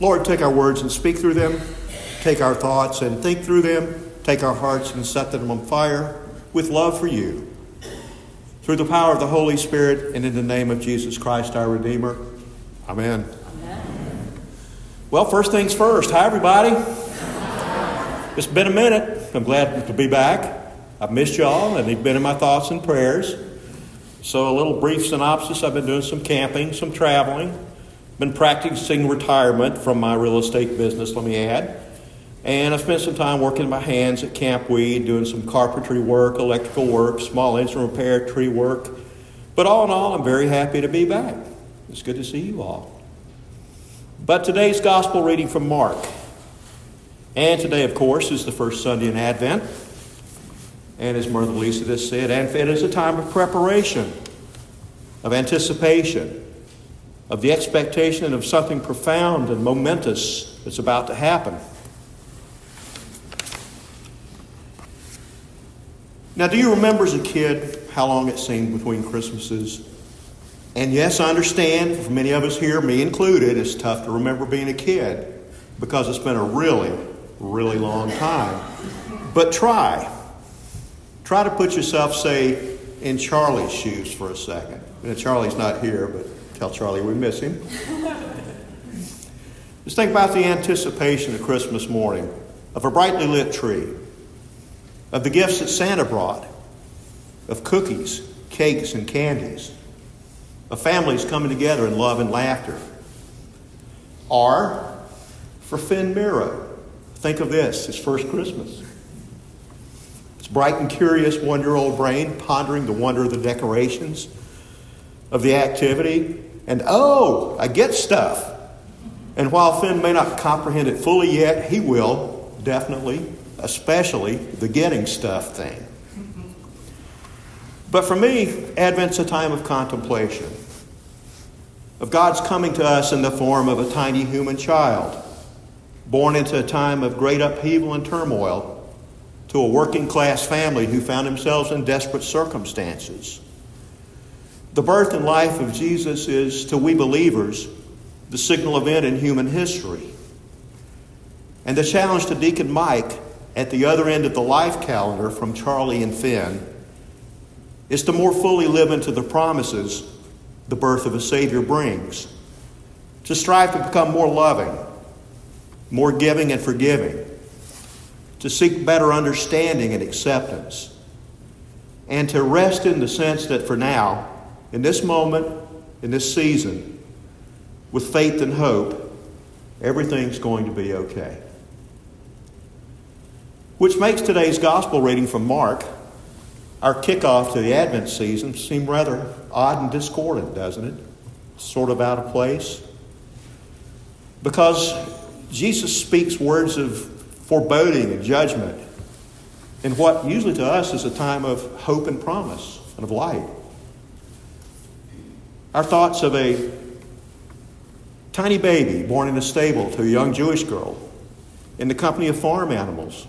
Lord, take our words and speak through them. Take our thoughts and think through them. Take our hearts and set them on fire with love for you. Through the power of the Holy Spirit and in the name of Jesus Christ, our Redeemer. Amen. Amen. Well, first things first. Hi, everybody. It's been a minute. I'm glad to be back. I've missed y'all, and you've been in my thoughts and prayers. So, a little brief synopsis I've been doing some camping, some traveling, been practicing retirement from my real estate business, let me add. And I spent some time working my hands at Camp Weed, doing some carpentry work, electrical work, small instrument repair, tree work. But all in all, I'm very happy to be back. It's good to see you all. But today's gospel reading from Mark. And today, of course, is the first Sunday in Advent. And as Mother Lisa just said, Advent is a time of preparation, of anticipation, of the expectation of something profound and momentous that's about to happen. Now, do you remember as a kid how long it seemed between Christmases? And yes, I understand for many of us here, me included, it's tough to remember being a kid because it's been a really, really long time. But try. Try to put yourself, say, in Charlie's shoes for a second. And Charlie's not here, but Tell Charlie we miss him. Just think about the anticipation of Christmas morning, of a brightly lit tree, of the gifts that Santa brought, of cookies, cakes, and candies, of families coming together in love and laughter. Or, for Finn Miro, think of this his first Christmas. His bright and curious one year old brain pondering the wonder of the decorations of the activity, and oh, I get stuff. And while Finn may not comprehend it fully yet, he will, definitely, especially the getting stuff thing. But for me, Advent's a time of contemplation, of God's coming to us in the form of a tiny human child, born into a time of great upheaval and turmoil, to a working class family who found themselves in desperate circumstances. The birth and life of Jesus is, to we believers, the signal event in human history. And the challenge to Deacon Mike at the other end of the life calendar from Charlie and Finn is to more fully live into the promises the birth of a Savior brings, to strive to become more loving, more giving and forgiving, to seek better understanding and acceptance, and to rest in the sense that for now, in this moment, in this season, with faith and hope, everything's going to be okay. Which makes today's gospel reading from Mark, our kickoff to the Advent season, seem rather odd and discordant, doesn't it? Sort of out of place. Because Jesus speaks words of foreboding and judgment in what usually to us is a time of hope and promise and of light. Our thoughts of a tiny baby born in a stable to a young Jewish girl in the company of farm animals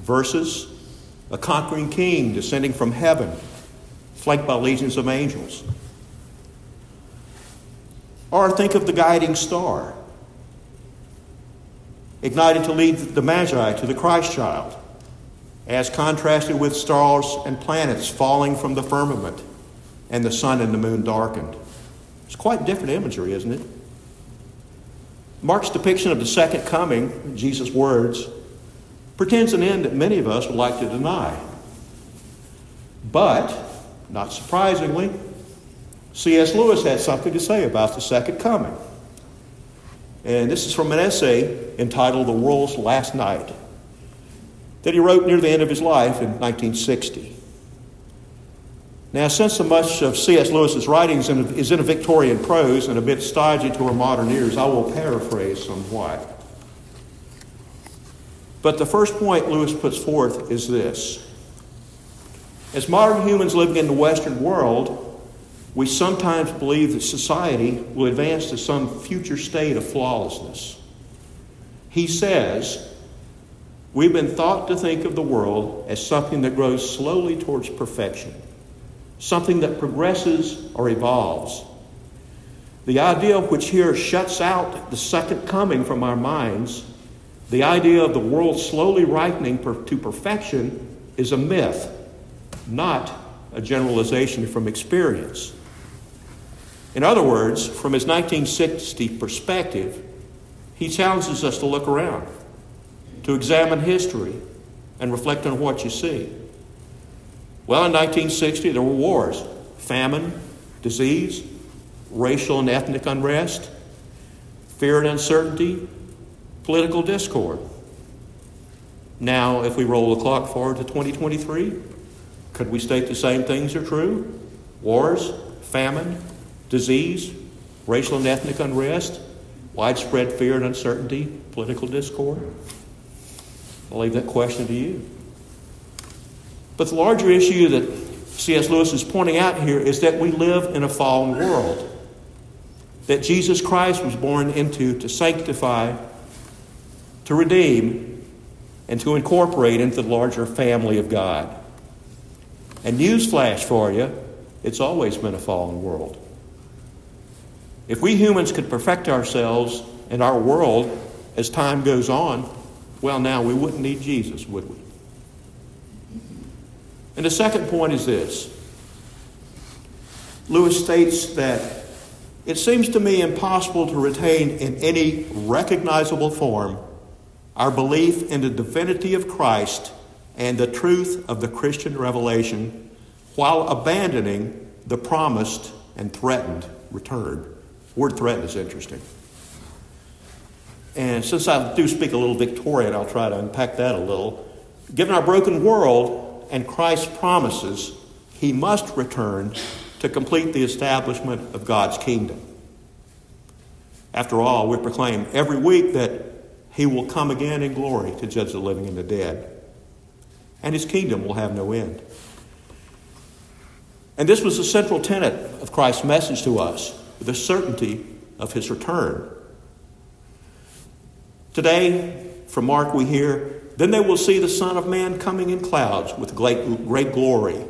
versus a conquering king descending from heaven, flanked by legions of angels. Or think of the guiding star, ignited to lead the Magi to the Christ child, as contrasted with stars and planets falling from the firmament and the sun and the moon darkened. It's quite different imagery, isn't it? Mark's depiction of the second coming, Jesus' words, pretends an end that many of us would like to deny. But, not surprisingly, C.S. Lewis had something to say about the second coming. And this is from an essay entitled The World's Last Night that he wrote near the end of his life in 1960. Now, since so much of C.S. Lewis's writings is in a Victorian prose and a bit stodgy to our modern ears, I will paraphrase somewhat. But the first point Lewis puts forth is this As modern humans living in the Western world, we sometimes believe that society will advance to some future state of flawlessness. He says, We've been thought to think of the world as something that grows slowly towards perfection something that progresses or evolves. The idea which here shuts out the second coming from our minds, the idea of the world slowly ripening to perfection, is a myth, not a generalization from experience. In other words, from his 1960 perspective, he challenges us to look around, to examine history, and reflect on what you see. Well, in 1960, there were wars, famine, disease, racial and ethnic unrest, fear and uncertainty, political discord. Now, if we roll the clock forward to 2023, could we state the same things are true? Wars, famine, disease, racial and ethnic unrest, widespread fear and uncertainty, political discord? I'll leave that question to you. But the larger issue that C.S. Lewis is pointing out here is that we live in a fallen world, that Jesus Christ was born into to sanctify, to redeem, and to incorporate into the larger family of God. And newsflash for you, it's always been a fallen world. If we humans could perfect ourselves and our world as time goes on, well, now we wouldn't need Jesus, would we? And the second point is this Lewis states that it seems to me impossible to retain in any recognizable form our belief in the divinity of Christ and the truth of the Christian revelation while abandoning the promised and threatened return. Word threatened is interesting. And since I do speak a little Victorian, I'll try to unpack that a little. Given our broken world and Christ promises, he must return to complete the establishment of God's kingdom. After all, we proclaim every week that he will come again in glory to judge the living and the dead, and his kingdom will have no end. And this was the central tenet of Christ's message to us the certainty of his return. Today, from Mark, we hear, Then they will see the Son of Man coming in clouds with great, great glory.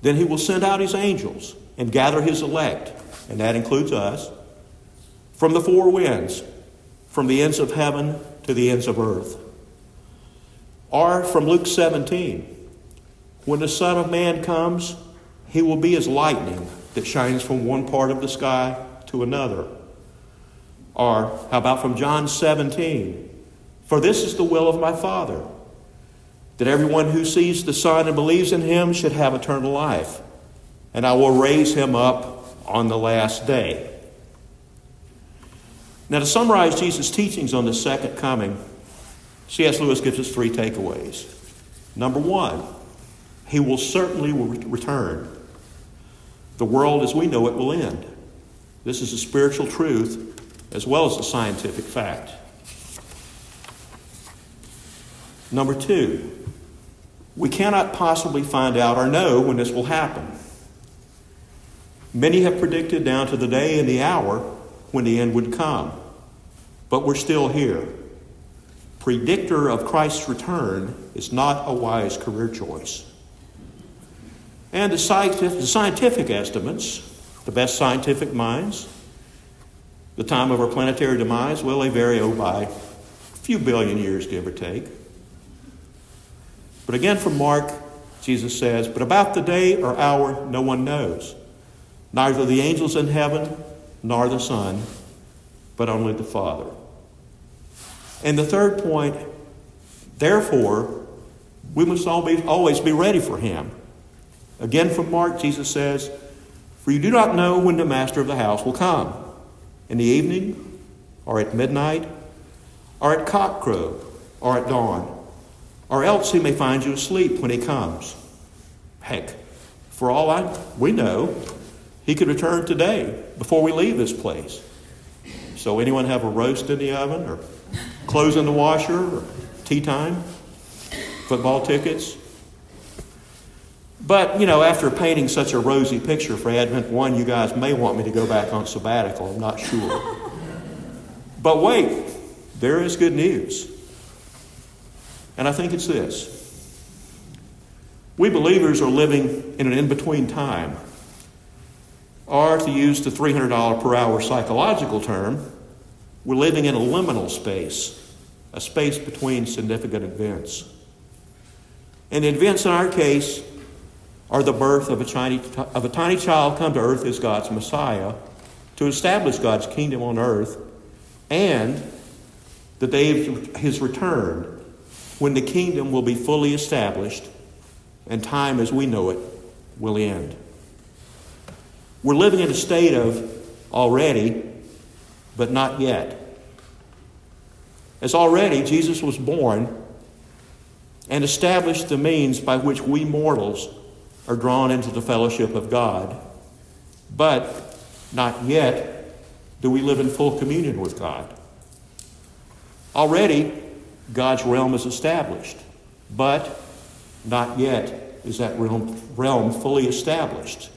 Then he will send out his angels and gather his elect, and that includes us, from the four winds, from the ends of heaven to the ends of earth. Or from Luke 17, when the Son of Man comes, he will be as lightning that shines from one part of the sky to another. Or, how about from John 17? For this is the will of my Father, that everyone who sees the Son and believes in him should have eternal life, and I will raise him up on the last day. Now, to summarize Jesus' teachings on the second coming, C.S. Lewis gives us three takeaways. Number one, he will certainly return. The world as we know it will end. This is a spiritual truth as well as a scientific fact. Number two, we cannot possibly find out or know when this will happen. Many have predicted down to the day and the hour when the end would come, but we're still here. Predictor of Christ's return is not a wise career choice. And the scientific, the scientific estimates, the best scientific minds, the time of our planetary demise, well, they vary oh, by a few billion years, give or take. But again, from Mark, Jesus says, But about the day or hour, no one knows, neither the angels in heaven nor the Son, but only the Father. And the third point, therefore, we must always be ready for him. Again, from Mark, Jesus says, For you do not know when the master of the house will come in the evening, or at midnight, or at cockcrow, or at dawn, or else he may find you asleep when he comes. Heck, for all I, we know, he could return today before we leave this place. So, anyone have a roast in the oven, or clothes in the washer, or tea time, football tickets? But, you know, after painting such a rosy picture for Advent 1, you guys may want me to go back on sabbatical. I'm not sure. but wait, there is good news. And I think it's this we believers are living in an in between time. Or, to use the $300 per hour psychological term, we're living in a liminal space, a space between significant events. And the events in our case are the birth of a, tiny, of a tiny child come to earth as God's Messiah to establish God's kingdom on earth, and the day of his return when the kingdom will be fully established and time as we know it will end. We're living in a state of already, but not yet. As already, Jesus was born and established the means by which we mortals are drawn into the fellowship of God. But not yet do we live in full communion with God. Already, God's realm is established, but not yet is that realm, realm fully established.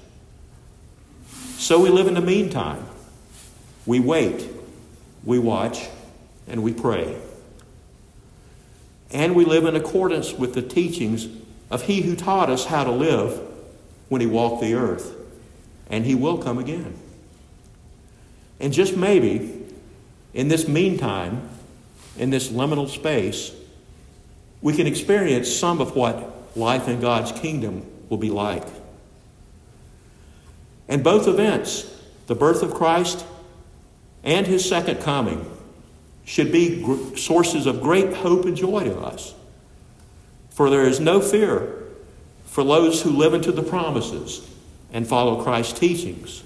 So we live in the meantime. We wait, we watch, and we pray. And we live in accordance with the teachings of He who taught us how to live when He walked the earth. And He will come again. And just maybe, in this meantime, in this liminal space, we can experience some of what life in God's kingdom will be like. And both events, the birth of Christ and his second coming, should be sources of great hope and joy to us. For there is no fear for those who live into the promises and follow Christ's teachings.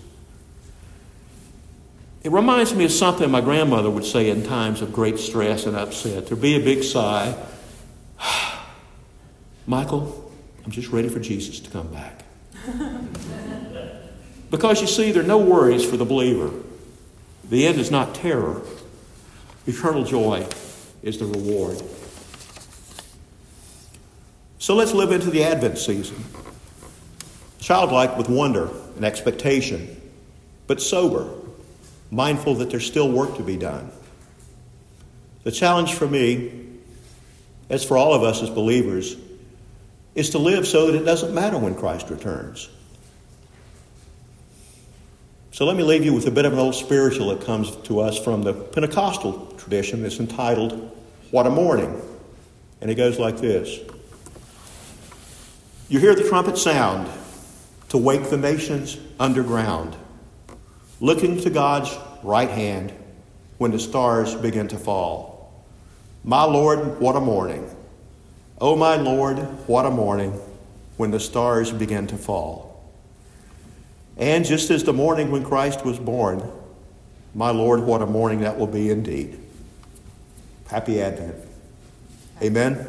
It reminds me of something my grandmother would say in times of great stress and upset. There'd be a big sigh. Michael, I'm just ready for Jesus to come back. because you see, there are no worries for the believer. The end is not terror, eternal joy is the reward. So let's live into the Advent season. Childlike with wonder and expectation, but sober mindful that there's still work to be done. The challenge for me, as for all of us as believers, is to live so that it doesn't matter when Christ returns. So let me leave you with a bit of an old spiritual that comes to us from the Pentecostal tradition. It's entitled, What a Morning. And it goes like this You hear the trumpet sound to wake the nations underground looking to God's right hand when the stars begin to fall. My Lord, what a morning. Oh, my Lord, what a morning when the stars begin to fall. And just as the morning when Christ was born, my Lord, what a morning that will be indeed. Happy Advent. Amen.